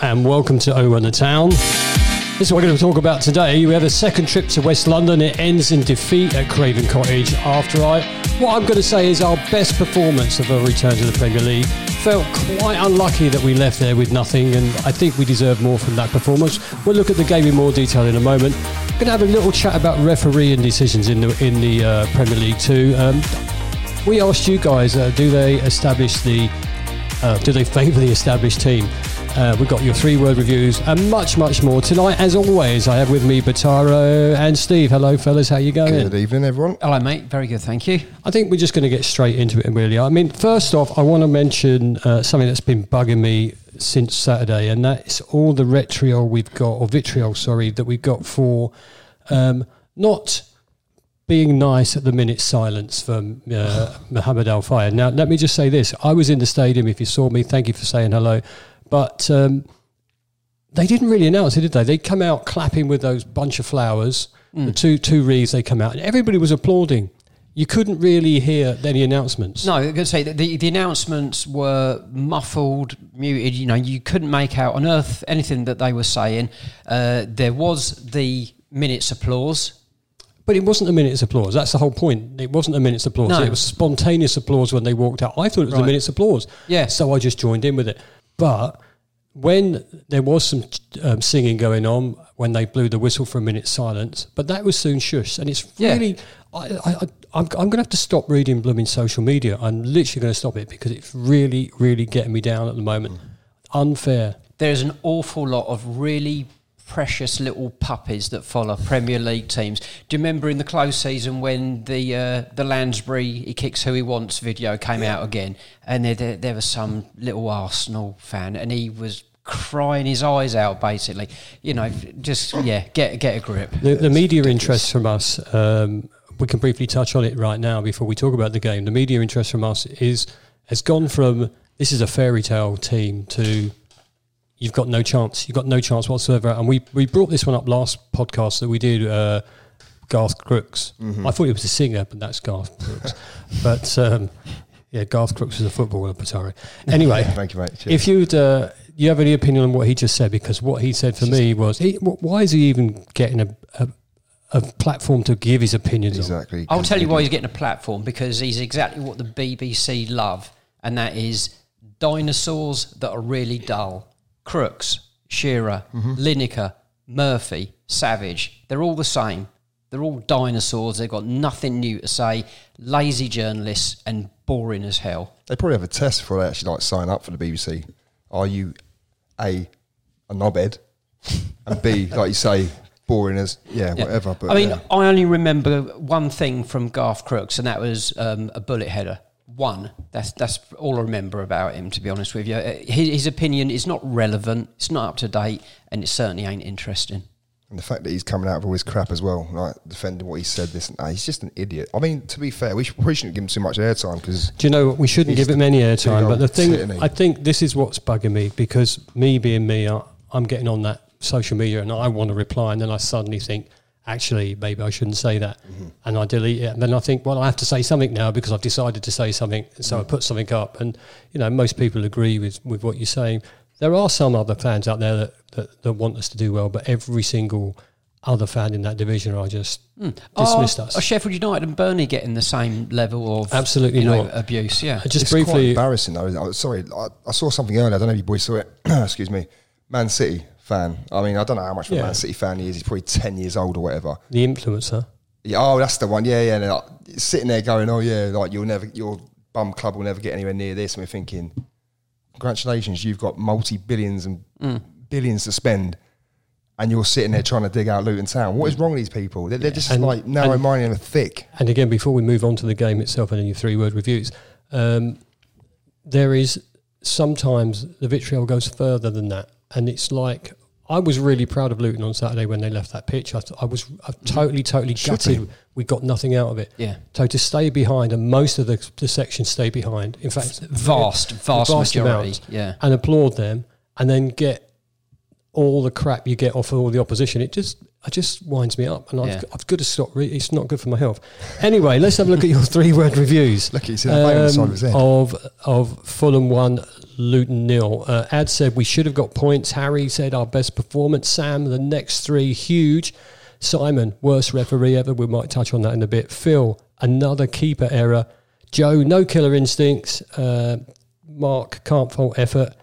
And welcome to O Run the Town. This is what we're going to talk about today. We have a second trip to West London. It ends in defeat at Craven Cottage after I, what I'm going to say is our best performance of a return to the Premier League. Felt quite unlucky that we left there with nothing, and I think we deserve more from that performance. We'll look at the game in more detail in a moment. We're Going to have a little chat about refereeing decisions in the in the uh, Premier League too. Um, we asked you guys, uh, do they establish the, uh, do they favour the established team? Uh, we've got your three-word reviews and much, much more tonight. As always, I have with me Bataro and Steve. Hello, fellas. How you going? Good evening, everyone. Hello, mate. Very good, thank you. I think we're just going to get straight into it, really. I mean, first off, I want to mention uh, something that's been bugging me since Saturday, and that's all the vitriol we've got, or vitriol, sorry, that we've got for um, not being nice at the minute silence from uh, Mohammed Al Fayed. Now, let me just say this: I was in the stadium. If you saw me, thank you for saying hello. But um, they didn't really announce it, did they? They come out clapping with those bunch of flowers, the two two wreaths. They come out, and everybody was applauding. You couldn't really hear any announcements. No, I was going to say that the, the announcements were muffled, muted. You know, you couldn't make out on earth anything that they were saying. Uh, there was the minutes applause. But it wasn't a minute's applause. That's the whole point. It wasn't a minute's applause. No. It was spontaneous applause when they walked out. I thought it was a minute's applause. Yeah. So I just joined in with it. But when there was some um, singing going on, when they blew the whistle for a minute's silence, but that was soon shushed. And it's Yeah. really, I, I, I, I'm, I'm going to have to stop reading blooming social media. I'm literally going to stop it because it's really, really getting me down at the moment. Unfair. There's an awful lot of really precious little puppies that follow Premier League teams. Do you remember in the close season when the uh, the Lansbury he kicks who he wants video came out again, and there, there there was some little Arsenal fan, and he was crying his eyes out basically. You know, just yeah, get get a grip. The, the media interest from us, um, we can briefly touch on it right now before we talk about the game. The media interest from us is has gone from this is a fairy tale team to you've got no chance. You've got no chance whatsoever. And we, we brought this one up last podcast that we did. Uh, Garth Crooks. I thought he was a singer, but that's Garth Crooks. but um, yeah, Garth Crooks is a footballer. But sorry. Anyway, Thank you, mate. Cheers. if you'd, uh, you have any opinion on what he just said? Because what he said for me was, he, why is he even getting a, a, a platform to give his opinions on? exactly. I'll tell you why he's getting a platform because he's exactly what the BBC love, and that is dinosaurs that are really dull. Crooks, Shearer, Lineker, Murphy, Savage. They're all the same. They're all dinosaurs. They've got nothing new to say. Lazy journalists and boring as hell. They probably have a test before they actually like sign up for the BBC. Are you a a knobhead and B, like you say, boring as yeah, Yeah. whatever. But I mean, yeah. I only remember one thing from Garth Crooks, and that was um, a bullet header. One. That's that's all I remember about him. To be honest with you, Uh, his, his opinion is not relevant. It's not up to date, and it certainly ain't interesting. and the fact that he's coming out of all his crap as well, like defending what he said, this and that, he's just an idiot. I mean, to be fair, we, should, we shouldn't give him too much airtime because Do you know what? We shouldn't give him any airtime. But the thing, tit. I think this is what's bugging me because me being me, I, I'm getting on that social media and I want to reply, and then I suddenly think, actually, maybe I shouldn't say that, Mm-hmm. and I delete it. And then I think, well, I have to say something now because I've decided to say something, so Mm. I put something up, and you know, most people agree with with what you're saying. There are some other fans out there that, that, that want us to do well, but every single other fan in that division are just dismissed Are- us. Are Sheffield United and Burnley getting the same level of Absolutely you know, abuse? Yeah. Just it's quite briefly, embarrassing though. Sorry, I, I saw something earlier. I don't know if you boys saw it. Excuse me, Man City fan. I mean, I don't know how much of a Yeah. Man City fan he is. He's probably ten years old or whatever. the influencer. Yeah, oh, that's the one. Yeah, yeah. And like, sitting there going, "Oh yeah, like you'll never, your bum club will never get anywhere near this." And we're thinking, "Congratulations, you've got multi billions and billions to spend, and you're sitting there trying to dig out Luton Town. What is wrong with these people? They're, they're just And- like narrow-minded and thick. And again, before we move on to the game itself and then your three word reviews, um, there is sometimes the vitriol goes further than that. And it's like, I was really proud of Luton on Saturday when they left that pitch. I, th- I was I mm-hmm. totally, totally Should gutted. be. We got nothing out of it. Yeah. So to stay behind, and most of the, the section stay behind. In fact, Vast, vast majority, amount, yeah. And applaud them, and then get all the crap you get off of all the opposition. It just, it just winds me up, and I've, Yeah. I've got to stop. Re- it's not good for my health. Anyway, let's have a look at your three-word reviews. Look, he's in a vein side of his head. of of Fulham one, Luton nil. Uh, Ad said we should have got points. Harry said our best performance. Sam, the next three huge. Simon, worst referee ever. We might touch on that in a bit. Phil, another keeper error. Joe, no killer instincts. Uh, Mark, can't fault effort.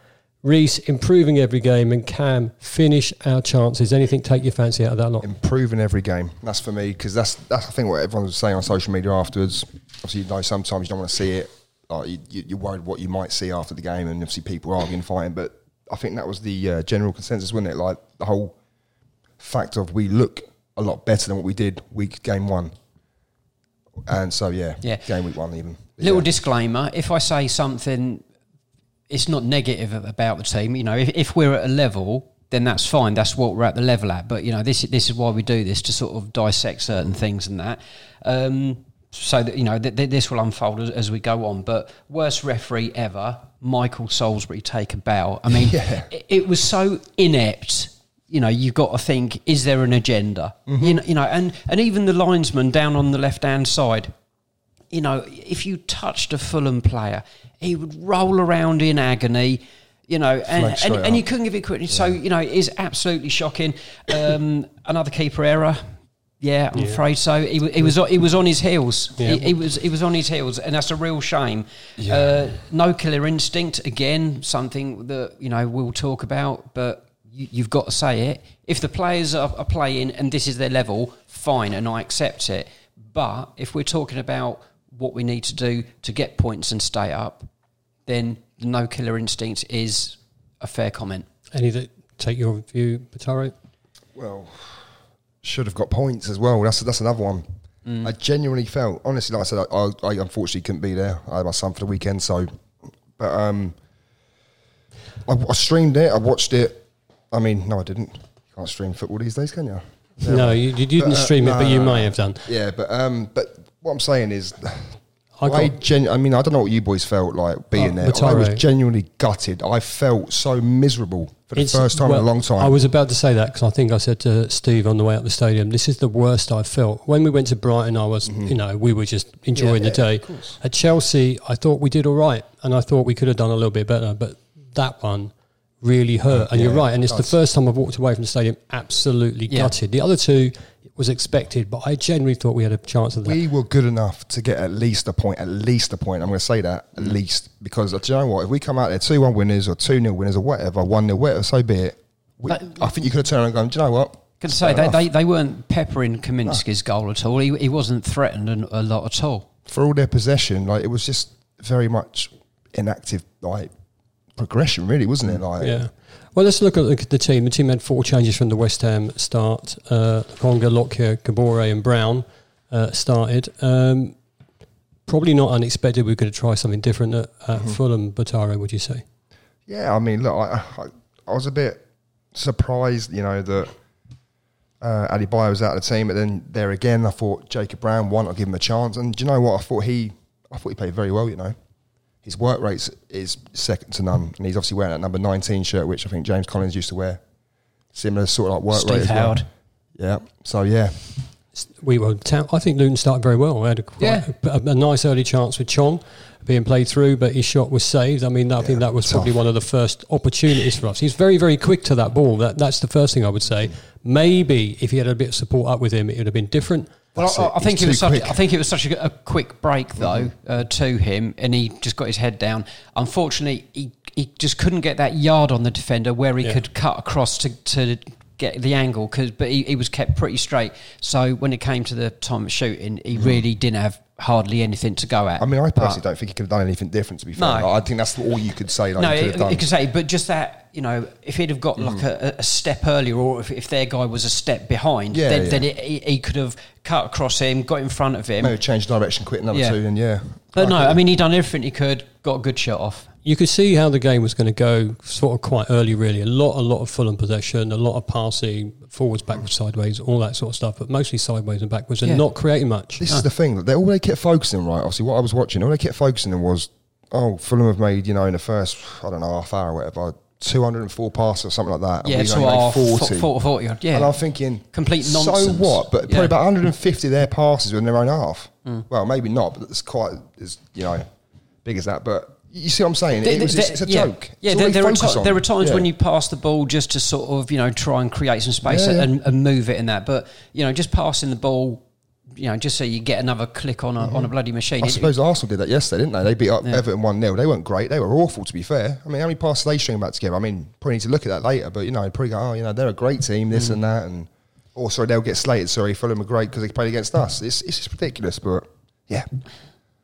Reese, improving every game. And Cam, finish our chances. Anything take your fancy out of that lot? improving every game. That's for me because that's that's I think what everyone was saying on social media afterwards. Obviously, you know sometimes you don't want to see it. Like you, you, you're worried what you might see after the game, and obviously people arguing, fighting. But I think that was the uh, general consensus, wasn't it? Like the whole fact of we look a lot better than what we did week game one. And so yeah, Yeah. game week one even. Little Yeah. disclaimer: if I say something, it's not negative about the team. You know, if, if we're at a level, then that's fine. That's what we're at the level at. But you know, this this is why we do this to sort of dissect certain things and that. Um, so that you know, th- th- this will unfold as, as we go on. But worst referee ever, Michael Salisbury take a bow. I mean, Yeah. it, it was so inept. You know, you've got to think: is there an agenda? You know, you know, and and even the linesman down on the left hand side you know, if you touched a Fulham player, he would roll around in agony. You know, and, and, and you couldn't give it quickly. So you know, it is absolutely shocking. Um, another keeper error. Yeah, I'm afraid so. He, he was he was on his heels. Yeah. He, he was he was on his heels, and that's a real shame. Uh, no killer instinct again, something that you know we'll talk about, but you, you've got to say it. If the players are, are playing and this is their level, fine, and I accept it. But if we're talking about what we need to do to get points and stay up, then the no killer instinct is a fair comment. Any that take your view, Bataro? Well, should have got points as well. That's that's another one. I genuinely felt, honestly, like I said, I, I, I unfortunately couldn't be there. I had my son for the weekend, so. But um, I, I streamed it. I watched it. I mean, no, I didn't. You can't stream football these days, can you? No, you, you didn't uh, stream it, no, but you no, may no. have done. Yeah, but um, but what I'm saying is, I I, got- genu- I mean, I don't know what you boys felt like being Oh, there. I was genuinely gutted. I felt so miserable for the It's- first time well, in a long time. I was about to say that because I think I said to Steve on the way up the stadium, "This is the worst I've felt." When we went to Brighton, I was, mm-hmm. you know, we were just enjoying Yeah, the yeah, day. At Chelsea, I thought we did all right, and I thought we could have done a little bit better, but that one really hurt. And you're right, and it's it the first time I've walked away from the stadium absolutely Yeah. gutted. The other two was expected, but I genuinely thought we had a chance of that. we were good enough to get at least a point, at least a point. I'm going to say that, at mm. least. Because do you know what? If we come out there 2 1 winners or 2 0 winners or whatever, 1 0, whatever, so be it. We, But- I think you could have turned around and gone, do you know what? Can say they, they, they weren't peppering Kaminski's goal at all. He, he wasn't threatened a lot at all. For all their possession, like it was just very much inactive, like progression, really, wasn't it? Mm. Like, Yeah. Well, let's look at the, team. The team had four changes from the West Ham start. Uh, Conga, Lockyer, Kabore, and Brown uh, started. Um, probably not unexpected. We're going to try something different at, at Mm-hmm. Fulham. Bataro, would you say? Yeah, I mean, look, I, I, I was a bit surprised, you know, that uh, Adebayo was out of the team, but then there again, I thought Jacob Brown, why not give him a chance? And do you know what? I thought he, I thought he played very well. You know, his work rate is second to none, and he's obviously wearing that number nineteen shirt, which I think James Collins used to wear. Similar sort of like work Steve rate. as well. Howard. Yeah. So yeah, We were. Town, I think Luton started very well. We had a, quite Yeah. a, a nice early chance with Chong being played through, but his shot was saved. I mean, I think that was probably one of the first opportunities for us. He's very, very quick to that ball. That, that's the first thing I would say. Maybe if he had a bit of support up with him, it would have been different. Well, I, it. I think it was such. quick. Mm-hmm. I think it was such a, a quick break though uh, to him, and he just got his head down. Unfortunately, he, he just couldn't get that yard on the defender where he Yeah. could cut across to, to get the angle, cause, but he, he was kept pretty straight. So when it came to the time of shooting, he really didn't have hardly anything to go at. I mean, I personally don't think he could have done anything different. To be fair, No. I think that's all you could say. Like, no, he could it, it could say, but just that, you know, if he'd have got like Mm-hmm. a, a step earlier, or if, if their guy was a step behind, Yeah, then, yeah. then it, he, he could have cut across him, got in front of him. Maybe change direction, quit another Yeah. two, and yeah. But no, I mean, he done everything he could, got a good shot off. You could see how the game was going to go sort of quite early, really. A lot, a lot of Fulham possession, a lot of passing, forwards, backwards, sideways, all that sort of stuff, but mostly sideways and backwards and Yeah. not creating much. This is the thing. They all they kept focusing on, right. Obviously, what I was watching, all they kept focusing on was, oh, Fulham have made you know in the first I don't know half hour or whatever, two hundred and four passes or something like that. and Yeah, we've to only made our 40. 40, 40 odd, yeah. And I'm thinking, Complete nonsense. So what? But probably Yeah. about 150 of their passes were in their own half. Mm. Well, maybe not, but it's quite as you know big as that. But you see what I'm saying? There- it was just, it's a yeah. joke. Yeah, there, there, are there are times Yeah. when you pass the ball just to sort of, you know, try and create some space Yeah. And, and move it in that. But, you know, just passing the ball, you know, just so you get another click on a, on a bloody machine. Mm-hmm. I It- suppose Arsenal did that yesterday, didn't they? They beat up. Everton 1 0. They weren't great. They were awful, to be fair. I mean, how many passes they string back together? I mean, probably need to look at that later, but, you know, probably go, oh, you know, they're a great team, Mm. this and that. And, oh, sorry, they'll get slated. Sorry, Fulham are great because they played against us. It's, it's just ridiculous, but yeah.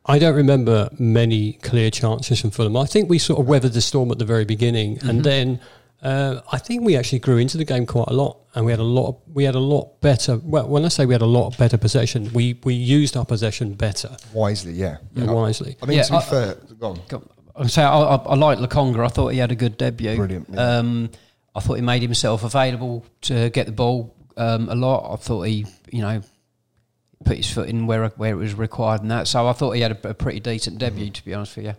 I don't remember many clear chances from Fulham. I think we sort of weathered the storm at the very beginning, Mm-hmm. and then uh, I think we actually grew into the game quite a lot, and we had a lot. Of, we had a lot better. Well, when I say we had a lot better possession, we we used our possession better Wisely, yeah. and wisely. I mean, Yeah, to be I- fair, go on. Go- I'm saying I, I, I like Lokonga. I thought he had a good debut. Brilliant, yeah. Um, I thought he made himself available to get the ball um, a lot. I thought he, you know, put his foot in where where it was required and that. So I thought he had a, a pretty decent debut, to be honest with you.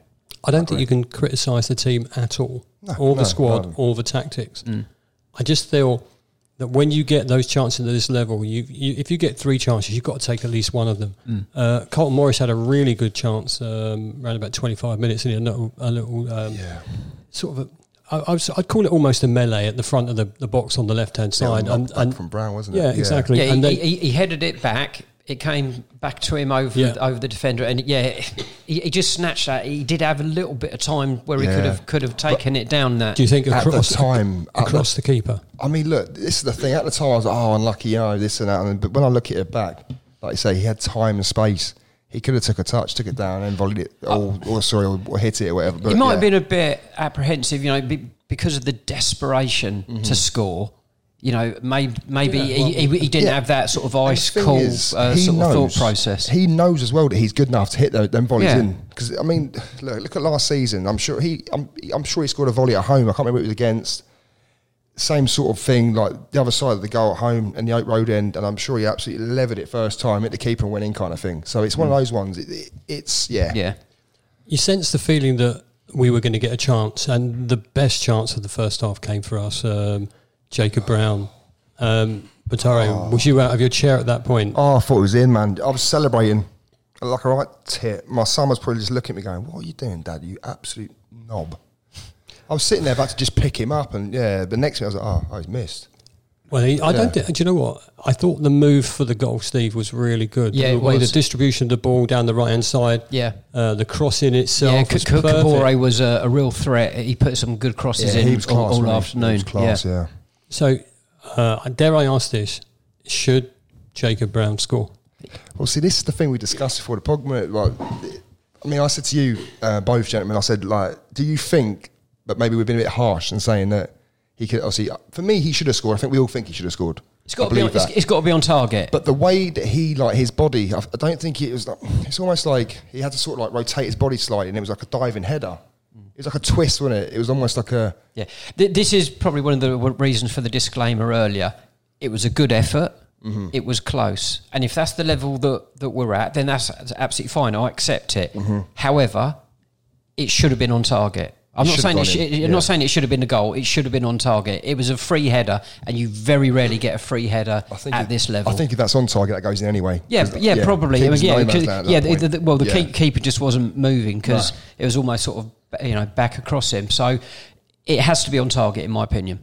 I don't think you can criticise the team at all, No, or the no, squad, no. or the tactics. I just feel that when you get those chances at this level, you, you if you get three chances, you've got to take at least one of them. Uh, Carlton Morris had a really good chance um, around about 25 minutes in a little, a little um, sort of. A, I, I was, I'd call it almost a melee at the front of the, the box on the left hand side, knocked and, back and from Brown, wasn't it? yeah, exactly. Yeah, he, and then, he, he headed it back. It came back to him over Yeah. over the defender, and yeah, he, he just snatched that. He did have a little bit of time where he could have could have taken it down. That do you think At the across time, across the keeper? I mean, look, this is the thing. At the time, I was like, oh, unlucky, you know, this and that. And, but when I look at it back, like you say, he had time and space. He could have took a touch, took it down, and volleyed it, or, or sorry, or, or hit it or whatever. But he might yeah. have been a bit apprehensive, you know, because of the desperation Mm-hmm. to score. You know, maybe maybe he, he, he didn't Yeah. have that sort of ice thing cold is, uh, he sort of thought process. He knows as well that he's good enough to hit tho- them volleys Yeah. in. Because I mean, look, look at last season. I'm sure he, I'm, I'm sure he scored a volley at home. I can't remember who it was against. Same sort of thing, like the other side of the goal at home and the Oak Road end, and I'm sure he absolutely levered it first time, hit the keeper and went in, kind of thing. So it's one of those ones. It, it, it's yeah, Mm. yeah, You sense the feeling that we were going to get a chance, and the best chance of the first half came for us. Um, Jacob Brown, um, Bataro, was you out of your chair at that point? Oh, I thought it was in, man. I was celebrating like a right tit. My son was probably just looking at me going, What are you doing, Dad? You absolute knob. I was sitting there about to just pick him up, and yeah, the next thing I was like, Oh, oh he's missed. Well, he, I Yeah. don't. Do you know what? I thought the move for the goal, Steve, was really good. Yeah, the it way was. the distribution of the ball down the right hand side, yeah. uh, the crossing itself Yeah, was K- K- Kabore was a, a real threat. He put some good crosses in he was all, class. all wasn't afternoon. He was class, yeah. yeah. So, uh, dare I ask this? Should Jacob Brown score? Well, see, this is the thing we discussed before the podcast. Like, I mean, I said to you, uh, both gentlemen, I said, like, do you think that maybe we've been a bit harsh in saying that he could, obviously, for me, he should have scored. I think we all think he should have scored. It's got to be. On, it's, it's got to be on target. But the way that he, like his body, I, I don't think it was. Like, it's almost like he had to sort of like rotate his body slightly, and it was like a diving header. It was like a twist, wasn't it? It was almost like a. Yeah, Th- this is probably one of the reasons for the disclaimer earlier. It was a good effort. Mm-hmm. It was close, and if that's the level that, that we're at, then that's absolutely fine. I accept it. Mm-hmm. However, it should have been on target. I'm not saying it. Sh- I'm yeah. not saying it should have been a goal. It should have been on target. It was a free header, and you very rarely get a free header at if- this level. I think if that's on target, that goes in anyway. Yeah, 'Cause, yeah, probably. Yeah, no man's 'cause- land at yeah. The, the, well, the Yeah. keeper just wasn't moving because No. it was almost sort of you know back across him. So it has to be on target, in my opinion.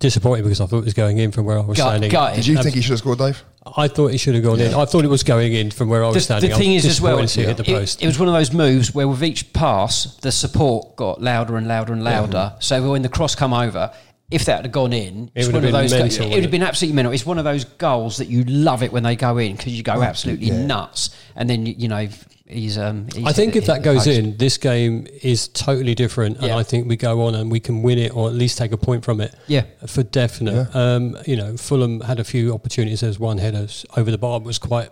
Disappointed because I thought it was going in from where I was Gut- standing. gutted. Did you Um, think he should have scored, Dave? I thought he should have gone in. I thought it was going in from where I was The, standing. the I thing is, as well, disappointed to see it hit the it, post. it was one of those moves where with each pass, the support got louder and louder and louder. So when the cross come over, if that had gone in, it's would one have of been those. mental, it would wouldn't have been absolutely mental. It's one of those goals that you love it when they go in because you go absolutely yeah. nuts, and then you, you know he's. Um, he's I think if that goes post. in, this game is totally different, and I think we go on and we can win it, or at least take a point from it. Yeah. for definite. Um, you know, Fulham had a few opportunities. There's one header over the bar was quite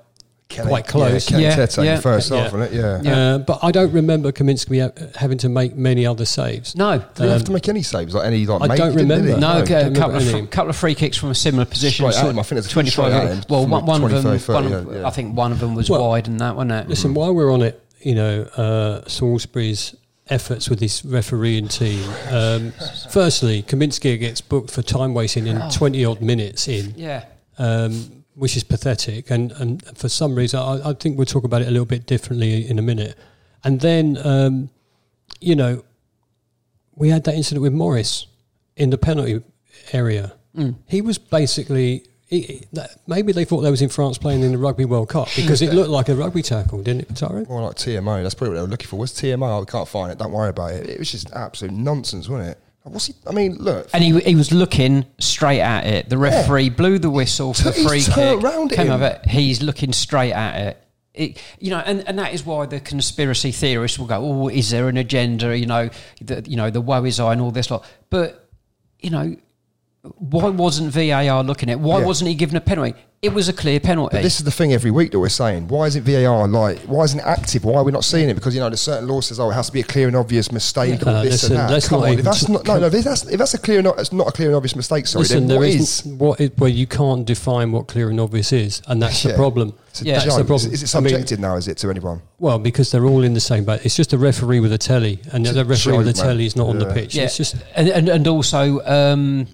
Kenny- quite close. Yeah, Kenny Yeah, Tete yeah. first Yeah. half, wasn't it? Yeah. Yeah. Uh, but I don't remember Kaminski having to make many other saves. no, Did he have to make any saves? Like any like I mate? don't He didn't, did he? remember. No, No, a couple remember of, any. couple of free kicks from a similar position. Straight sort him. of I think it's twenty-five. straight at him well, from one, one of them. 30, one of- yeah, yeah. I think one of them was Well, wide, and that one. That. Listen, while we're on it, you know, uh, Salisbury's efforts with this refereeing team. Um, firstly, Kaminski gets booked for time wasting in 20 odd minutes in. Yeah. um, which is pathetic. And, and for some reason, I, I think we'll talk about it a little bit differently in a minute. And then, um, you know, we had that incident with Morris in the penalty area. He was basically. He, he- that- maybe they thought they was in France playing in the Rugby World Cup because it looked like a rugby tackle, didn't it, Pataro? More like TMO. That's probably what they were looking for. Was TMO? I can't find it. Don't worry about it. It was just absolute nonsense, wasn't it? What's he? I mean, look. And he, he was looking straight at it. The referee blew the whistle for the free kick. round at came over. He's looking straight at it. It, you know, and, and that is why the conspiracy theorists will go, "Oh, is there an agenda?" You know, the, you know, the woe is I and all this lot. But you know, why wasn't VAR looking at? it? Why Yeah. wasn't he given a penalty? It was a clear penalty. But this is the thing every week that we're saying. Why isn't VAR like? Why isn't it active? Why are we not seeing it? Because you know, there's certain law says, oh, it has to be a clear and obvious mistake or Uh, this listen, and that. Come not on, if that's not no, no, if that's if that's a clear, not it's not a clear and obvious mistake. Sorry, Listen, then there what is? what it, well, you can't define what clear and obvious is, and that's the problem. Yeah. That's the problem. Is, it I mean, subjective now? Is it to anyone? Well, because they're all in the same boat. It's just a referee with a telly, and It's the referee with a telly is not on the pitch. yeah, It's just and, and and also um,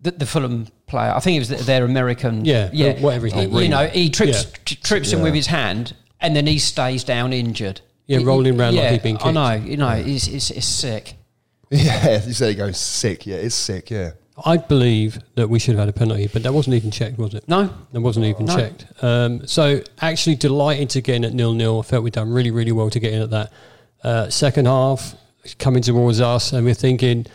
the, the Fulham player. I think it was their American. Yeah, yeah. uh, whatever his name You is. know, he trips Yeah. t- trips him with his hand, and then he stays down injured. Yeah, He- rolling around like yeah, he'd been I kicked. know. You know, it's, it's it's sick. Yeah, you say he goes sick. Yeah, it's sick. Yeah, I believe that we should have had a penalty, but that wasn't even checked, was it? No, That wasn't even No. checked. Um, so actually delighted to get in at nil nil. I felt we'd done really, really well to get in at that. Uh, second half coming towards us, and we're thinking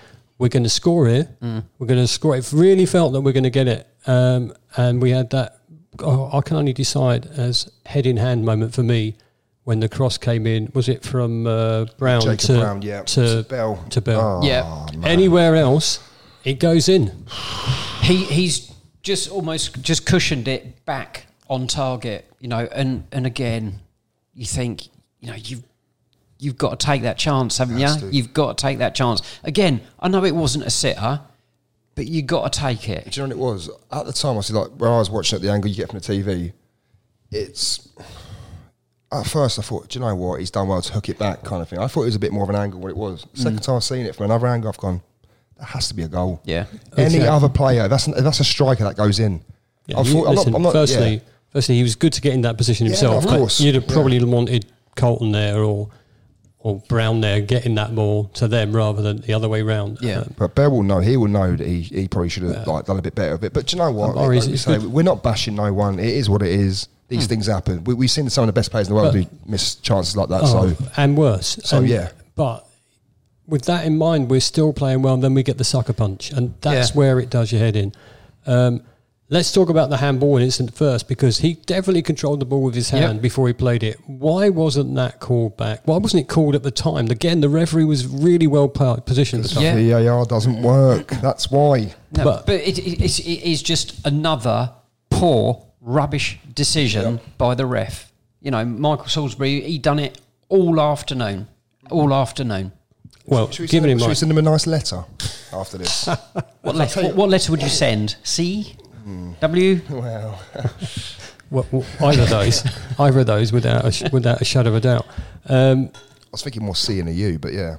we're going to score here. Mm. We're going to score. It really felt that we're going to get it, um, and we had that. Oh, I can only decide as head in hand moment for me when the cross came in. Was it from uh, Brown Jacob to Brown. Yeah, to Bell. to Bell? Oh, Yeah. man. Anywhere else, it goes in. he he's just almost just cushioned it back on target. You know, and and again, you think you know you've. You've got to take that chance, haven't you? to. You've got to take that chance. Again, I know it wasn't a sitter, but you got to take it. Do you know what it was? At the time, I was like, when I was watching at the angle you get from the TV, it's. At first, I thought, do you know what? He's done well to hook it back, kind of thing. I thought it was a bit more of an angle what it was. Mm. Second time I've seen it from another angle, I've gone, that has to be a goal. Yeah. Any Exactly. other player, that's if that's a striker that goes in. Yeah, I you- thought- I'm not- I'm not- firstly, yeah. firstly, he was good to get in that position Yeah, himself. of course, you'd have yeah. probably wanted Carlton there or or Brown there getting that ball to them rather than the other way round. Yeah. Uh, But Bell will know. He will know that he, he probably should have like done a bit better of it. But do you know what? Um, or is Like we it say, good- we're not bashing no one. It is what it is. These things happen. We, we've seen some of the best players in the world But- do miss chances like that. oh, so and worse. so, And- yeah. But with that in mind, we're still playing well. And then we get the sucker punch, and that's Yeah. where it does your head in. Um, let's talk about the handball incident first because he definitely controlled the ball with his Yep. hand before he played it. Why wasn't that called back? Why wasn't it called at the time? Again, the referee was really well positioned. At the time. Yeah. VAR doesn't work. That's why. But- No, but, it, it, it's, it is just another poor, rubbish decision by the ref. You know, Michael Salisbury, he done it all afternoon, all afternoon. Well, Should we, given send, in should we send him a nice letter after this? What, letter, what, what letter would you send? C? W? well, well, well, either of those, either of those, without a, sh- without a shadow of a doubt. Um, I was thinking more C and a U, but yeah.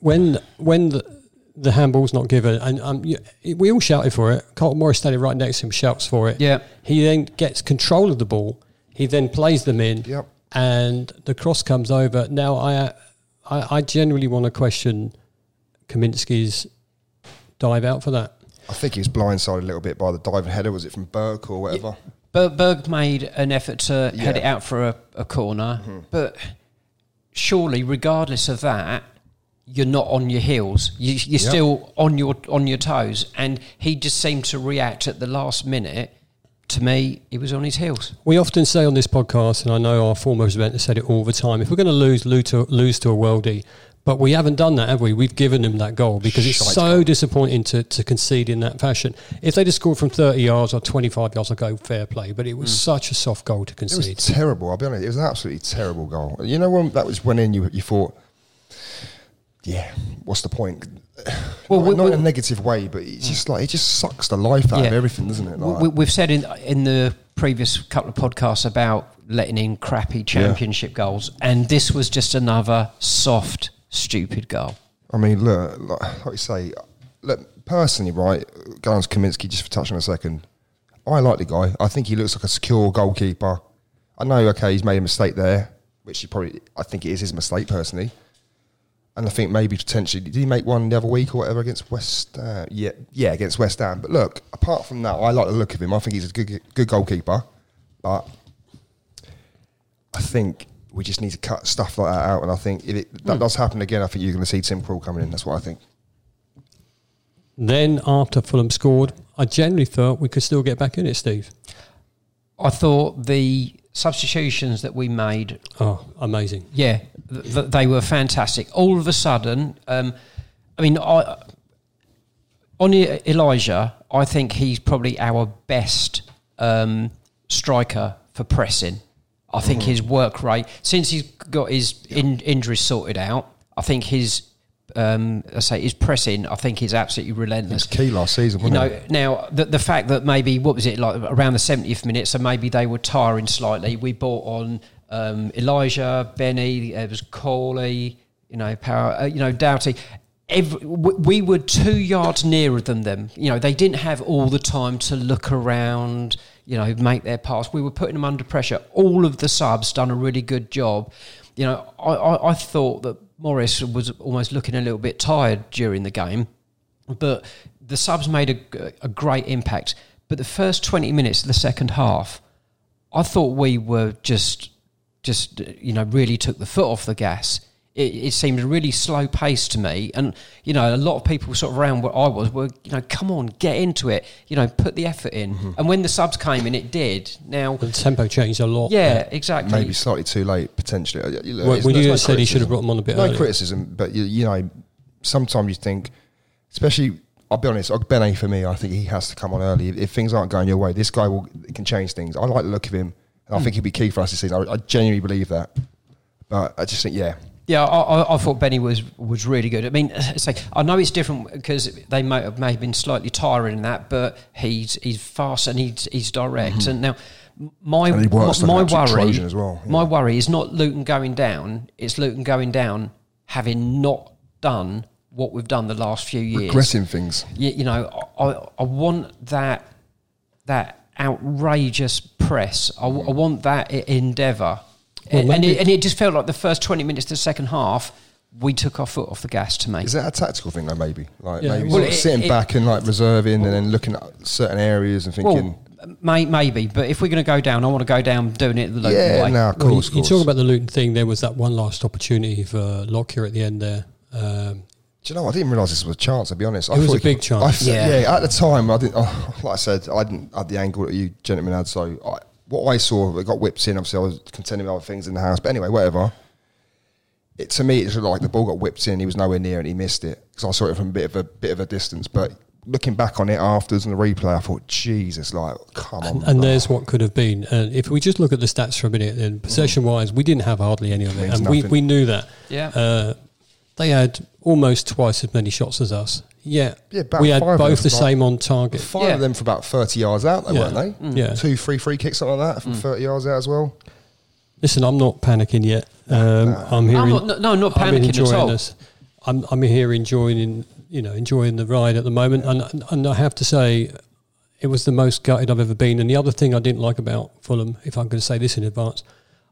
when when the, the handball's not given, and um, you, we all shouted for it. Carlton Morris standing right next to him shouts for it. Yeah. He then gets control of the ball. He then plays them in. Yep. And the cross comes over. Now I I, I genuinely want to question Kaminski's dive out for that. I think he was blindsided a little bit by the diving header. Was it from Burke or whatever? Ber- Berg made an effort to head it out for a, a corner, mm-hmm. but surely, regardless of that, you're not on your heels. You, you're still on your on your toes, and he just seemed to react at the last minute. To me, he was on his heels. We often say on this podcast, and I know our former presenter said it all the time: if we're going to lose, lose to, lose to a worldie, but we haven't done that, have we? We've given them that goal because it's Shite so goal. disappointing to, to concede in that fashion. If they'd have scored from 30 yards or 25 yards, I'd go fair play. But it was mm. such a soft goal to It was concede. terrible. I'll be honest. It was an absolutely terrible goal. You know when that was when in, you you thought, yeah, what's the point? Well, not, we- not we- in a negative way, but it's just mm. like it just sucks the life out of everything, doesn't it? Like, we, we've said in in the previous couple of podcasts about letting in crappy championship goals, and this was just another soft, stupid goal. I mean, look, like, like you say, look, personally, right, going to Kaminski, just for touching a second, I like the guy. I think he looks like a secure goalkeeper. I know, okay, he's made a mistake there, which he probably, I think it is his mistake personally. And I think maybe potentially, did he make one the other week or whatever against West Ham? Yeah, yeah, against West Ham. But look, apart from that, I like the look of him. I think he's a good, good goalkeeper. But I think we just need to cut stuff like that out. And I think if it, that does happen again, I think you're going to see Tim Krul coming in. That's what I think. Then, after Fulham scored, I generally thought we could still get back in it, Steve. I thought the substitutions that we made Oh, amazing. Yeah, th- th- they were fantastic. All of a sudden, um, I mean, I, on E- Elijah, I think he's probably our best um, striker for pressing. I think his work rate, since he's got his in, injuries sorted out, I think his, um, I say his pressing, I think is absolutely relentless. It's key last season, You know, it? now the, the fact that maybe what was it like around the 70th minute, so maybe they were tiring slightly. We brought on um, Elijah, Benny, it was Corley, you know, Power, uh, you know, Doughty. Every, we were two yards nearer than them. You know, they didn't have all the time to look around, you know, make their pass. We were putting them under pressure. All of the subs done a really good job. You know, I, I, I thought that Morris was almost looking a little bit tired during the game but the subs made a, a great impact. But the first 20 minutes of the second half, I thought we were just, just you know, really took the foot off the gas. It, it seemed a really slow pace to me, and you know, a lot of people sort of around where I was were, you know, come on, get into it, you know, put the effort in. And when the subs came in, it did. Now, The tempo changed a lot. yeah, exactly. Maybe slightly too late, potentially. Uh, you Well, it's- well, there's you no said he should have criticism. brought him on a bit No earlier. criticism, but you, you know, sometimes you think, especially, I'll be honest, Ben A for me, I think he has to come on early. If, if things aren't going your way, this guy will can change things. I like the look of him, and I Hmm. think he'll be key for us this season. I, I genuinely believe that. But I just think, yeah, Yeah, I, I, I thought Benny was was really good. I mean, it's like, I know it's different because they may have, may have been slightly tiring in that, but he's he's fast and he's he's direct. And now, my Mm-hmm. And works my, like my worry well, my worry is not Luton going down. It's Luton going down having not done what we've done the last few years. regretting things. You, you know, I, I want that that outrageous press. I want that endeavour. Well, and, and, it, and it just felt like the first 20 minutes of the second half, we took our foot off the gas to me. Is that a tactical thing though? Maybe like Yeah, maybe well, sort of it- sitting it- back and like reserving, and then looking at certain areas and thinking, well, may, maybe, but if we're going to go down, I want to go down doing it the Luton yeah, way. no, of course, you, you course. talk about the Luton thing. There was that one last opportunity for Lockyer at the end there. Um, Do you know? I didn't realise this was a chance. To be honest, I It was a big chance. I f- Yeah. yeah. at the time, I didn't. Oh, like I said, I didn't have the angle that you gentlemen had. So I, what I saw, it got whipped in. Obviously, I was contending with other things in the house. But anyway, whatever. It to me, it's like the ball got whipped in. He was nowhere near, and he missed it because I saw it from a bit of a bit of a distance. But looking back on it afterwards and the replay, I thought, Jesus, like, come on. and, and there's what could have been. And if we just look at the stats for a minute, then possession wise, we didn't have hardly any of it, Means and we, we knew that. Yeah. Uh, they had almost twice as many shots as us. Yeah, Yeah, about we had five both the like- same on target. Five Yeah. of them for about thirty yards out, though, Yeah. weren't they? Mm. Yeah. two, three, free kicks, something like that, from thirty yards out as well. Listen, I'm not panicking yet. Um, I'm here. I'm in- not- no, no, not I'm panicking at all. This. I'm, I'm here enjoying, you know, enjoying the ride at the moment, and and I have to say, it was the most gutted I've ever been. And the other thing I didn't like about Fulham, if I'm going to say this in advance,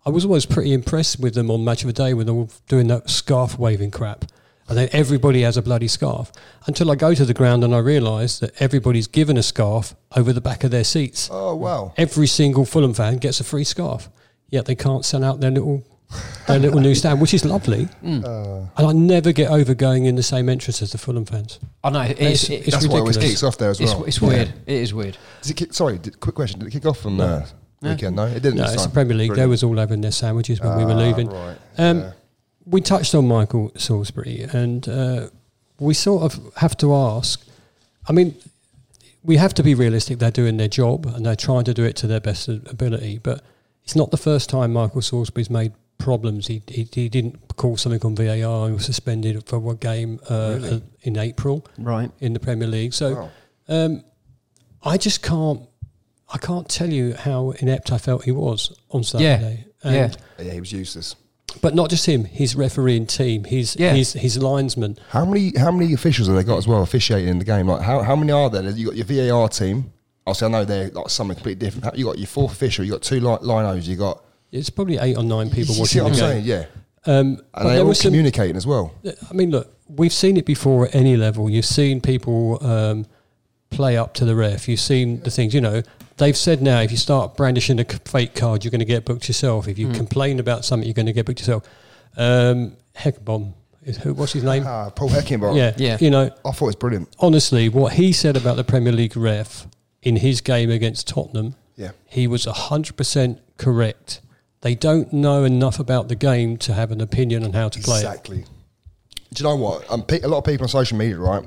I was always pretty impressed with them on Match of the Day when they were doing that scarf waving crap. And then everybody has a bloody scarf. Until I go to the ground and I realise that everybody's given a scarf over the back of their seats. Oh wow! Every single Fulham fan gets a free scarf. Yet they can't send out their little their little new stand, which is lovely. Mm. Uh, and I never get over going in the same entrance as the Fulham fans. I know. It's, It's- it's, it's That's why it kicks off there as well. it's Yeah. weird. It is weird. Does it kick, sorry, did, quick question. Did it kick off on the weekend? No, it didn't. No, this it's the. Premier League. They Brilliant. was all over in their sandwiches when we were Ah, leaving. right, Um, yeah. We touched on Michael Salisbury, and uh, we sort of have to ask. I mean, we have to be realistic. They're doing their job, and they're trying to do it to their best ability. But it's not the first time Michael Salisbury's made problems. He he, he didn't call something on VAR. He was suspended for one game uh, Really? uh, in April Right. in the Premier League. So. Wow. Um, I just can't. I can't tell you how inept I felt he was on Saturday. Yeah. And- yeah, he was useless. But not just him. His refereeing team. His Yeah. his his linesman. How many how many officials have they got as well officiating in the game? Like how, how many are there? You got your VAR team. Obviously, I know they're like something completely different. You got your fourth official. You got two li- linos. You got It's probably eight or nine people you watching see what the I'm game. saying? Yeah, Um, and they're all was some. communicating as well. I mean, look, we've seen it before at any level. You've seen people um, play up to the ref. You've seen the things. You know, they've said now if you start brandishing a fake card, you're going to get booked yourself. If you Hmm. complain about something, you're going to get booked yourself. Um, Heckbomb, who? What's his name? Ah, Paul Heckingbottom. yeah, Yeah. You know, I thought it was brilliant. honestly, what he said about the Premier League ref in his game against Tottenham, Yeah, he was 100% correct. They don't know enough about the game to have an opinion on how to play it. exactly. Do you know what? Um, pe- a lot of people on social media, right?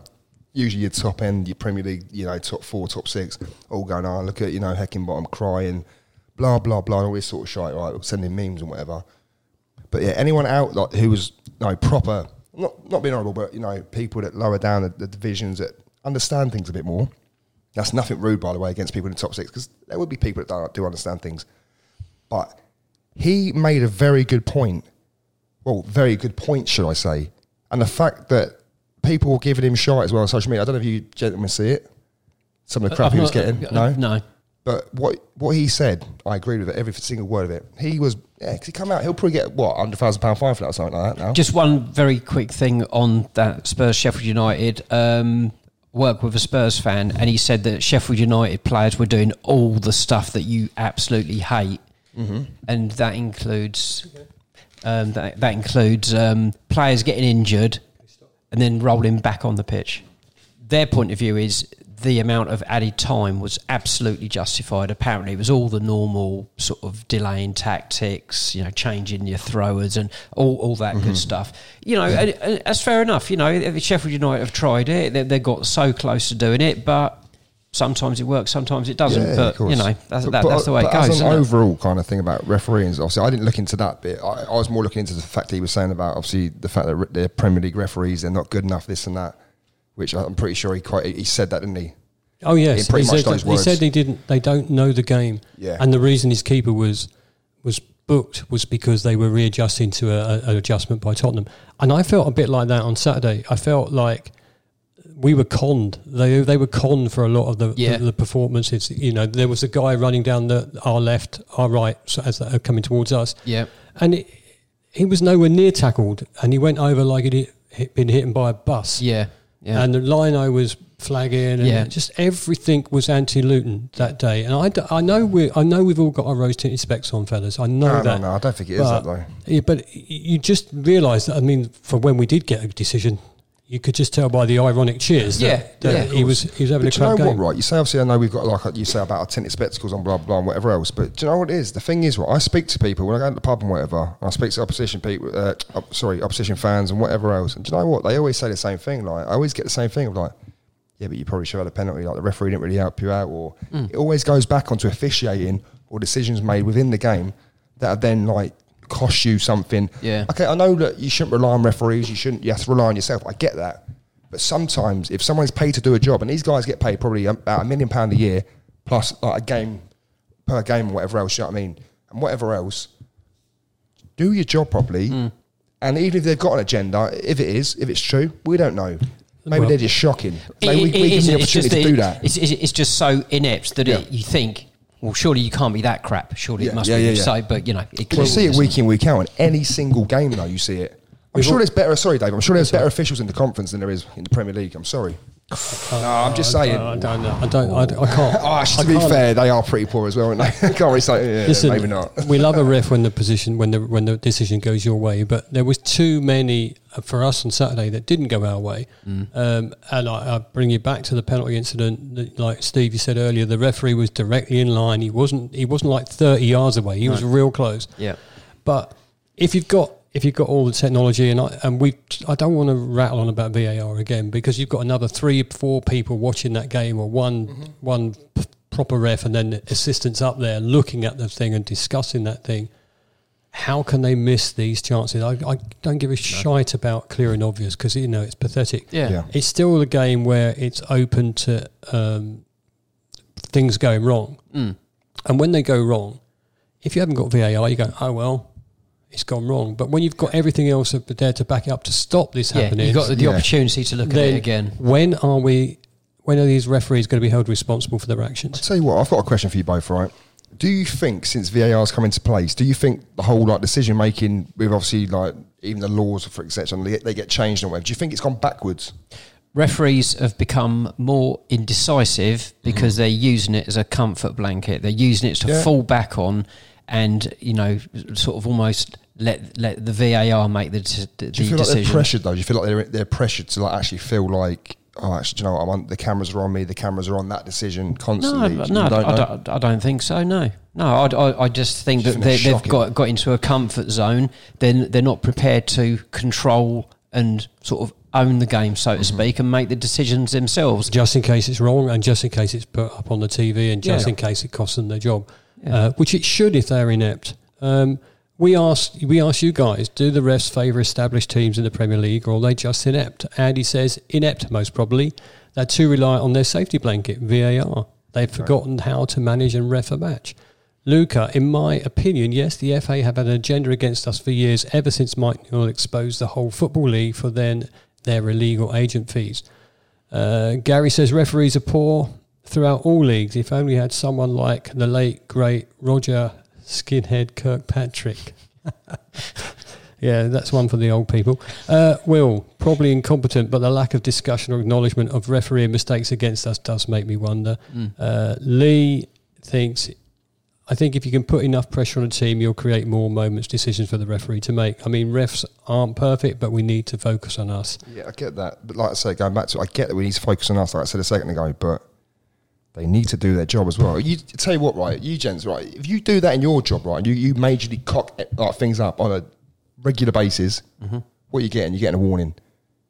Usually your top end, your Premier League, you know, top four, top six, all going, oh, look at, you know, Heckingbottom crying, blah, blah, blah, and all this sort of shit, right? Sending memes and whatever. But yeah, anyone out like who was you know, proper, not not being horrible, but you know, people that lower down the, the divisions that understand things a bit more. That's nothing rude, by the way, against people in the top six, because there would be people that do understand things. But he made a very good point. Well, very good point, should I say? And the fact that people were giving him shite as well on social media. I don't know if you gentlemen see it. Some of the crap he was getting. No, No. but what what he said, I agreed with it, every single word of it. He was, yeah, because he come out, he'll probably get what hundred thousand pound fine for that or something like that now. Just one very quick thing on that Spurs Sheffield United. Um, work with a Spurs fan, and he said that Sheffield United players were doing all the stuff that you absolutely hate, and that includes um, that, that includes um, players getting injured and then rolling back on the pitch. Their point of view is the amount of added time was absolutely justified. Apparently, it was all the normal sort of delaying tactics, you know, changing your throwers and all, all that good mm-hmm. stuff. You know, and, and that's fair enough. You know, Sheffield United have tried it, they, they got so close to doing it, but sometimes it works, sometimes it doesn't. of but you know, that's, But- that, but- that's the way it goes. As an isn't it? overall kind of thing about refereeing, obviously, I didn't look into that bit. I, I was more looking into the fact that he was saying about obviously the fact that the Premier League referees they're not good enough, this and that. Which I'm pretty sure he quite he said that, didn't he? Oh yes, he, said, he said he didn't. They don't know the game. Yeah. and the reason his keeper was was booked was because they were readjusting to a, a, an adjustment by Tottenham. And I felt a bit like that on Saturday. I felt like we were conned. They they were conned for a lot of the, Yeah. the, the performances. You know, there was a guy running down the our left, our right, so as they were coming towards us. Yeah. and it, he was nowhere near tackled, and he went over like he'd hit, been hit by a bus. Yeah. Yeah. And the lino was flagging, and Yeah. just everything was anti-Luton that day. And I, d- I know we I know we've all got our rose tinted specs on, fellas. I know No, no, that. no, I don't think it is but, that though. Yeah, but you just realise that. I mean, for when we did get a decision, you could just tell by the ironic cheers. That, Yeah, that yeah, he was he was having But a do you know crap what, right? You say obviously I know we've got like you say about our tinted spectacles on blah blah and whatever else. But do you know what it is? The thing is, right? I speak to people when I go to the pub and whatever. I speak to opposition people, uh, op- sorry, opposition fans and whatever else. And do you know what? They always say the same thing. Like I always get the same thing of like, yeah, but you probably should have had a penalty. Like the referee didn't really help you out, or it always goes back onto officiating or decisions made within the game that are then like cost you something. Yeah. Okay, I know that you shouldn't rely on referees. You shouldn't. You have to rely on yourself. I get that. But sometimes, if someone's paid to do a job, and these guys get paid probably about a million pound a year plus like a game per game or whatever else, you know what I mean, and whatever else, do your job properly. Hmm. And even if they've got an agenda, if it is, if it's true, we don't know. Maybe Well- they're just shocking. It- Maybe we, it we give them the opportunity to do that. It's, it's, it's just so inept that Yeah. it, you think, well, surely you can't be that crap. Surely Yeah. it must Yeah, be. yeah. So, but you know, it you see it week in, week out. In any single game, though, you see it. I'm We've sure there's better. Sorry, Dave. I'm sure there's better officials in the conference than there is in the Premier League. I'm sorry. No, I'm just saying. I don't know. I don't. I, I can't. Oh, actually, I to be can't- fair, they are pretty poor as well, aren't they? Can't really say, yeah, Listen, maybe not. we love a ref when the position when the when the decision goes your way, but there was too many uh, for us on Saturday that didn't go our way. Mm. Um, and I, I bring you back to the penalty incident. that, Like Steve, you said earlier, the referee was directly in line. He wasn't. He wasn't like thirty yards away. He was real close. Yeah. But if you've got if you've got all the technology and I, and we I don't want to rattle on about VAR again because you've got another three four people watching that game or one one p- proper ref and then assistants up there looking at the thing and discussing that thing. How can they miss these chances? I, I don't give a shite about clear and obvious because you know it's pathetic. Yeah. Yeah. It's still a game where it's open to um, things going wrong. Mm. And when they go wrong, if you haven't got VAR, you go, oh, well, it's gone wrong. But when you've got everything else up there to back it up to stop this Yeah, happening, you've got the, the Yeah. opportunity to look at it again. when are we, when are these referees going to be held responsible for their actions? Tell you what, I've got a question for you both, right? Do you think since VAR's come into place, do you think the whole like decision making with obviously like even the laws for exception they, they get changed and whatever? Do you think it's gone backwards? Referees have become more indecisive Mm-hmm. because they're using it as a comfort blanket. They're using it to Yeah. fall back on, and you know, sort of almost let let the VAR make the, d- the Do you feel like decision. they're pressured though? Do you feel like they're they're pressured to like actually feel like oh, actually, do you know what? I'm the cameras are on me. The cameras are on that decision constantly. no, no, don't I, don't, I don't think so. No, no, I, I, I just think Do you that they, they're they've got got into a comfort zone. Then they're not prepared to control and sort of own the game, so to Mm-hmm. speak, and make the decisions themselves. Just in case it's wrong and just in case it's put up on the TV and just Yeah. in case it costs them their job, uh, which it should if they're inept. Um, we ask we ask you guys, do the refs favour established teams in the Premier League or are they just inept? Andy says inept most probably. They're too reliant on their safety blanket, VAR. They've forgotten how to manage and ref a match. Luca, in my opinion, yes, the FA have had an agenda against us for years, ever since Mike Newell exposed the whole Football League for then their illegal agent fees. Uh, Gary says referees are poor throughout all leagues. If only had someone like the late great Roger Skinhead Kirkpatrick. yeah, that's one for the old people. Uh, Will probably incompetent, but the lack of discussion or acknowledgement of referee mistakes against us does make me wonder. Uh, Lee thinks. I think if you can put enough pressure on a team, you'll create more moments, decisions for the referee to make. I mean, refs aren't perfect, but we need to focus on us. Yeah, I get that. But like I say, going back to, I get that we need to focus on us, like I said a second ago, but they need to do their job as well. You tell you what, right? You gents, right? If you do that in your job, right, you you majorly cock eh, like, things up on a regular basis, what are you getting? You're getting a warning,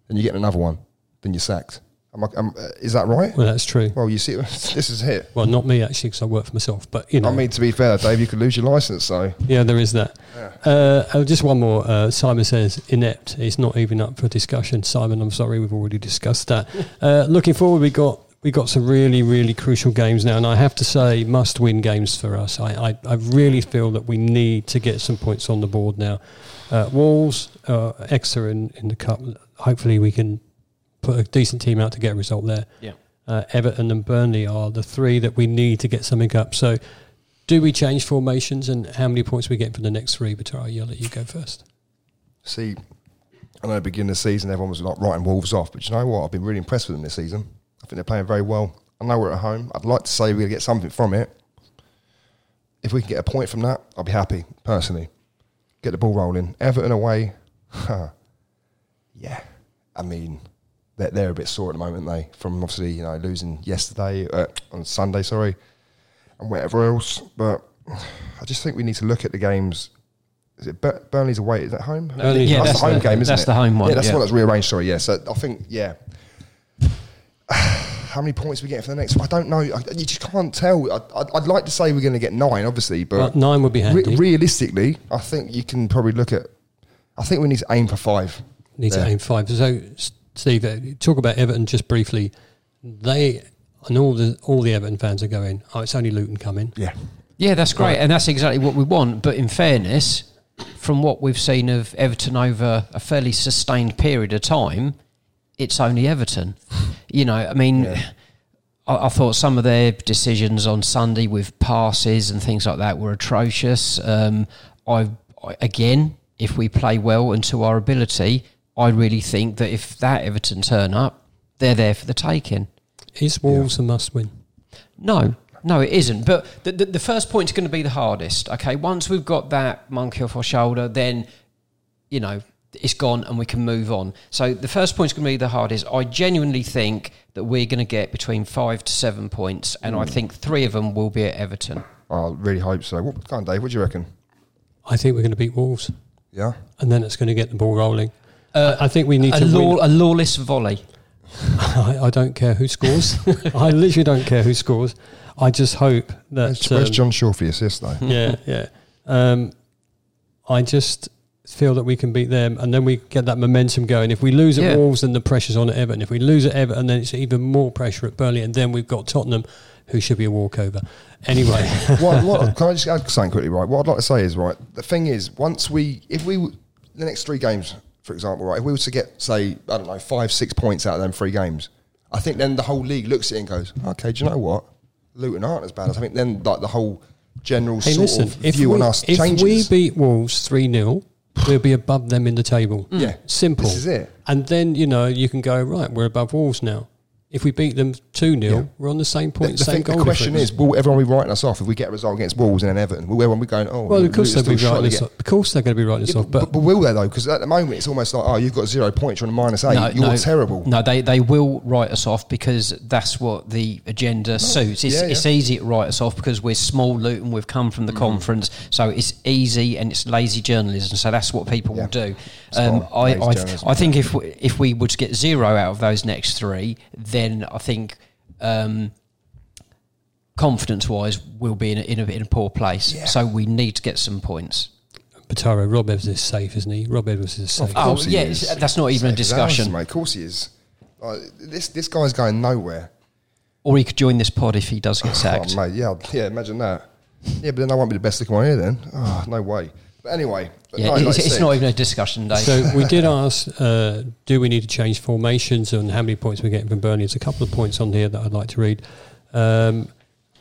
then you're getting another one, then you're sacked. Am I, am, uh, is that right? Well, that's true. Well, you see, this is it. Well, not me actually, because I work for myself. But you know, I mean, to be fair, Dave, you could lose your license. So yeah, there is that. Uh, oh, just one more. Uh, Simon says inept. It's not even up for discussion. Simon, I'm sorry, we've already discussed that. uh, looking forward, we got we got some really really crucial games now, and I have to say, must win games for us. I I, I really feel that we need to get some points on the board now. Uh, Wolves, uh, Exeter in, in the cup. Hopefully, we can put a decent team out to get a result there Yeah. uh, Everton and Burnley are the three that we need to get something up. So, do we change formations and how many points we get for the next three? But I'll let you go first. see, I know at the beginning of the season everyone was like writing Wolves off, but you know what? I've been really impressed with them this season. I think they're playing very well. I know we're at home. I'd like to say we're going to get something from it. If we can get a point from that, I'll be happy, personally. Get the ball rolling. Everton away, yeah. I mean, they're, they're a bit sore at the moment, they, from obviously, you know, losing yesterday, uh, on Sunday, sorry, and whatever else. But I just think we need to look at the games. Is it Bur- Burnley's away? Is that home? Burnley- yeah, that's, that's the home the- game, isn't that's it? the home one, Yeah, that's yeah. the one that's rearranged. Sorry, yeah. So I think, yeah. How many points we get for the next? I don't know. I, you just can't tell. I, I'd, I'd like to say we're going to get nine, obviously, Well, but nine would be handy. re- realistically, I think you can probably look at. I think we need to aim for five. Need to aim five. So, Steve, uh, talk about Everton just briefly. They and all the all the Everton fans are going. Oh, it's only Luton coming. Yeah, Yeah, that's great, and that's exactly what we want. But in fairness, from what we've seen of Everton over a fairly sustained period of time, it's only Everton. You know, I mean, I, I thought some of their decisions on Sunday with passes and things like that were atrocious. Um, I, I again, if we play well and to our ability, I really think that if that Everton turn up, they're there for the taking. Is Wolves a must win? No, no, it isn't. But the, the, the first point's going to be the hardest. Okay, once we've got that monkey off our shoulder, then you know it's gone and we can move on. So the first point's going to be the hardest. I genuinely think that we're going to get between five to seven points, and I think three of them will be at Everton. I really hope so. What, come on, Dave. What do you reckon? I think we're going to beat Wolves, Yeah. and then it's going to get the ball rolling. I I think we need A, to law, win. a lawless volley. I, I don't care who scores. I literally don't care who scores. I just hope that. Where's, where's um, John Shaw for the assist, though? yeah, yeah. Um, I just feel that we can beat them, and then we get that momentum going. If we lose at Yeah. Wolves, then the pressure's on at Everton. If we lose at Everton, then it's even more pressure at Burnley, and then we've got Tottenham, who should be a walkover. Anyway, what, what, can I just add something quickly, right? What I'd like to say is, right, the thing is, once we, if we, the next three games, for example, right, if we were to get, say, I don't know, five, six points out of them three games, I think then the whole league looks at it and goes, okay, do you know what? Luton aren't as bad as I think then, like the whole general hey, sort listen, of if view we, on us if changes. If we beat Wolves 3 0, we'll be above them in the table. Mm. Yeah. Simple. This is it. And then, you know, you can go, right, we're above Wolves now. If we beat them 2 0, Yeah. we're on the same point, the, same thing, goal the question difference. is, will everyone be writing us off if we get a result against Wolves and then Everton? Will everyone be going, oh, Well, of course they'll be writing us off. Of course, they're going to be writing us get- off. But, but, but will they though? Because at the moment it's almost like, oh, you've got zero points, you're on a minus eight. you're terrible. No, they, they will write us off because that's what the agenda suits. It's, yeah, it's yeah. easy to write us off because we're small Luton, we've come from the Mm. conference, so it's easy and it's lazy journalism. So that's what people Yeah. will do. Um. I, I. I think if we, if we were to get zero out of those next three, then I think. Um, Confidence wise, we'll be in a, in a, in a poor place. Yeah. So we need to get some points. Pataro, Rob Edwards is safe, isn't he? Rob Edwards is safe. Of Oh, course yeah, is. that's not even a Safe as houses, discussion. mate. Of course he is. Like, this this guy's going nowhere. Or he could join this pod if he does get sacked. Oh, mate, yeah, yeah. Imagine that. Yeah, but then I won't be the best looking one here. Then, oh, no way. But anyway, but yeah, no, it's, like it's not even a discussion, Dave. So we did ask, uh, do we need to change formations and how many points we're getting from Burnley? There's a couple of points on here that I'd like to read. Um,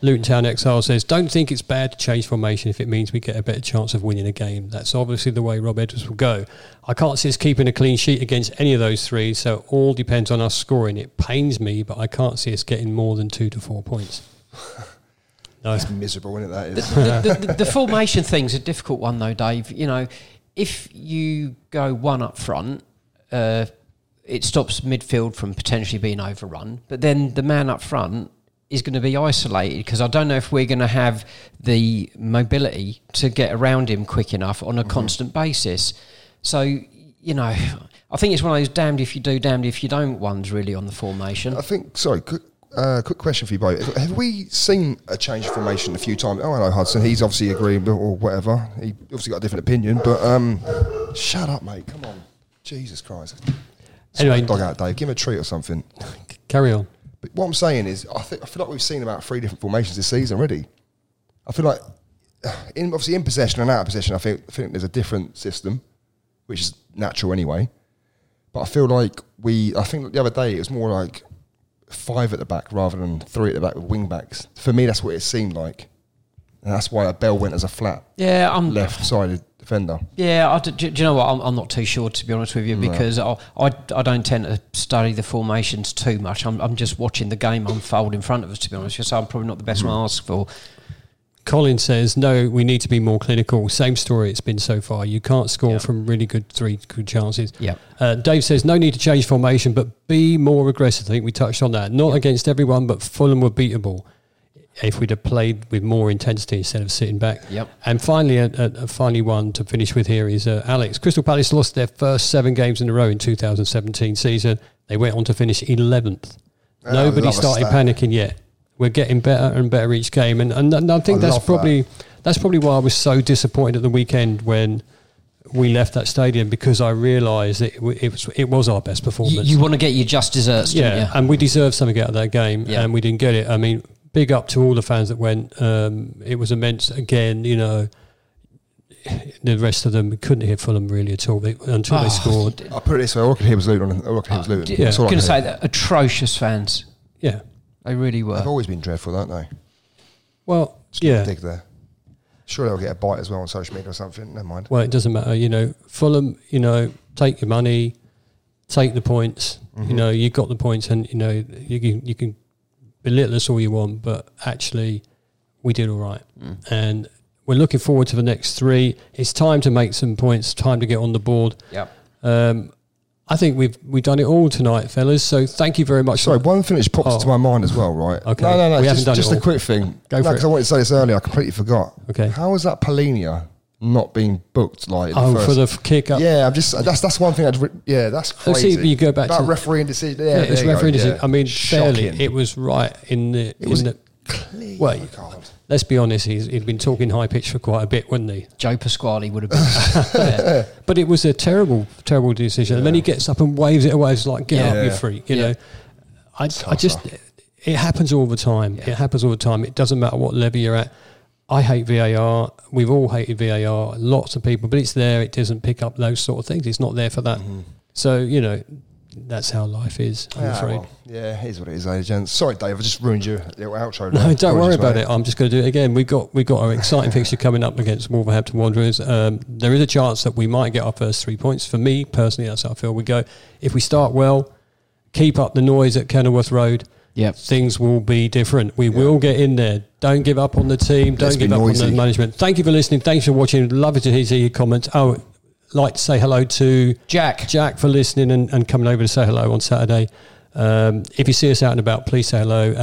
Luton Town Exile says, don't think it's bad to change formation if it means we get a better chance of winning a game. That's obviously the way Rob Edwards will go. I can't see us keeping a clean sheet against any of those three, so it all depends on us scoring. It pains me, but I can't see us getting more than two to four points. No. It's miserable, isn't it? That is. the, the, the, the formation thing's a difficult one, though, Dave. You know, if you go one up front, uh, it stops midfield from potentially being overrun. But then the man up front is going to be isolated because I don't know if we're going to have the mobility to get around him quick enough on a constant basis. So, you know, I think it's one of those damned if you do, damned if you don't ones really on the formation. I think. Sorry, quick, uh, quick question for you both. Have we seen a change of formation a few times? Oh, I know Hudson. He's obviously agreeing or whatever. He obviously got a different opinion. But um, shut up, mate. Come on, Jesus Christ. Anyway- Anyway, dog out, Dave. Give him a treat or something. Carry on. But what I'm saying is, I think I feel like we've seen about three different formations this season already. I feel like, in obviously in possession and out of possession, I think I think there's a different system, which is natural anyway. But I feel like we, I think the other day it was more like five at the back rather than three at the back with wing backs. For me, that's what it seemed like, and that's why a Bell went as a flat Yeah, I'm left-sided defender. Yeah, I d- do, do you know what? I'm, I'm not too sure to be honest with you because I, I I don't tend to study the formations too much. I'm I'm just watching the game unfold in front of us. To be honest, with you, so I'm probably not the best one to ask for. Colin says, no, we need to be more clinical. Same story it's been so far. You can't score Yeah. from really good three good chances. Yeah. Uh, Dave says, no need to change formation, but be more aggressive. I think we touched on that. Not against everyone, but Fulham were beatable if we'd have played with more intensity instead of sitting back. Yep. And finally, a, a, a finally one to finish with here is uh, Alex. Crystal Palace lost their first seven games in a row in 2017 season. They went on to finish 11th. Ah, Nobody started panicking yet. We're getting better and better each game, and and, and I think I that's love probably that's probably why I was so disappointed at the weekend when we left that stadium because I realised that it, it was it was our best performance. you want to get your just desserts, don't yeah, you? and we deserved something out of that game, Yeah. and we didn't get it. I mean, big up to all the fans that went. Um, it was immense. Again, you know, the rest of them couldn't hit Fulham really at all they, until they Oh, scored. I put it this way: all I could hear was Luton. All I could hear was Luton. yeah. That's all I going to say that atrocious fans. Yeah. They really were. They've always been dreadful, don't they? Well, Just yeah. yeah. dig there. Sure, they'll get a bite as well on social media or something. Never mind. Well, it doesn't matter. You know, Fulham. You know, take your money, take the points. You know, you got the points, and you know you can you can belittle us all you want, but actually, we did all right, and we're looking forward to the next three. It's time to make some points. Time to get on the board. Yep. Um, I think we've we've done it all tonight, fellas. So thank you very much. Sorry, one thing which pops Oh. into my mind as well, right? Okay. No, no, no. We haven't just done it just a all. quick thing. Go no, for it. because I wanted to say this earlier. I completely forgot. Okay. How was that Palhinha not being booked? Like, Oh, first? for the kick up. Yeah, I'm just that's that's one thing. I'd re- yeah, that's crazy. Let's see if you go back that to- refereeing decision. Yeah, Yeah, it's you go, referee decision. yeah. I mean, fairly, it was right in the. in was the clear. well, Oh, God. let's be honest. He's, he'd been talking high pitch for quite a bit, wouldn't he? Joe Pasquale would have been. yeah. But it was a terrible, terrible decision. And then he gets up and waves it away. It's like, get up, you freak. You Yeah. know, I, I just, it happens all the time. It happens all the time. It doesn't matter what level you're at. I hate VAR. We've all hated VAR. Lots of people, but it's there. It doesn't pick up those sort of things. It's not there for that. So you know, that's how life is. I'm Yeah, afraid. well, yeah, here's what it is, ladies and gents. Sorry, Dave, I just ruined your little outro. No, don't worry about mate. it. I'm just going to do it again. We've got we've got our exciting fixture coming up against Wolverhampton Wanderers. Um, there is a chance that we might get our first three points. For me personally, that's how I feel. We go if we start well, keep up the noise at Kenilworth Road. Yep. things will be different. We will get in there. Don't give up on the team. Don't Let's give up on the management. Thank you for listening. Thanks for watching. Love it to see your comments. Oh, like to say hello to Jack. Jack for listening and, and coming over to say hello on Saturday. Um, if you see us out and about, please say hello.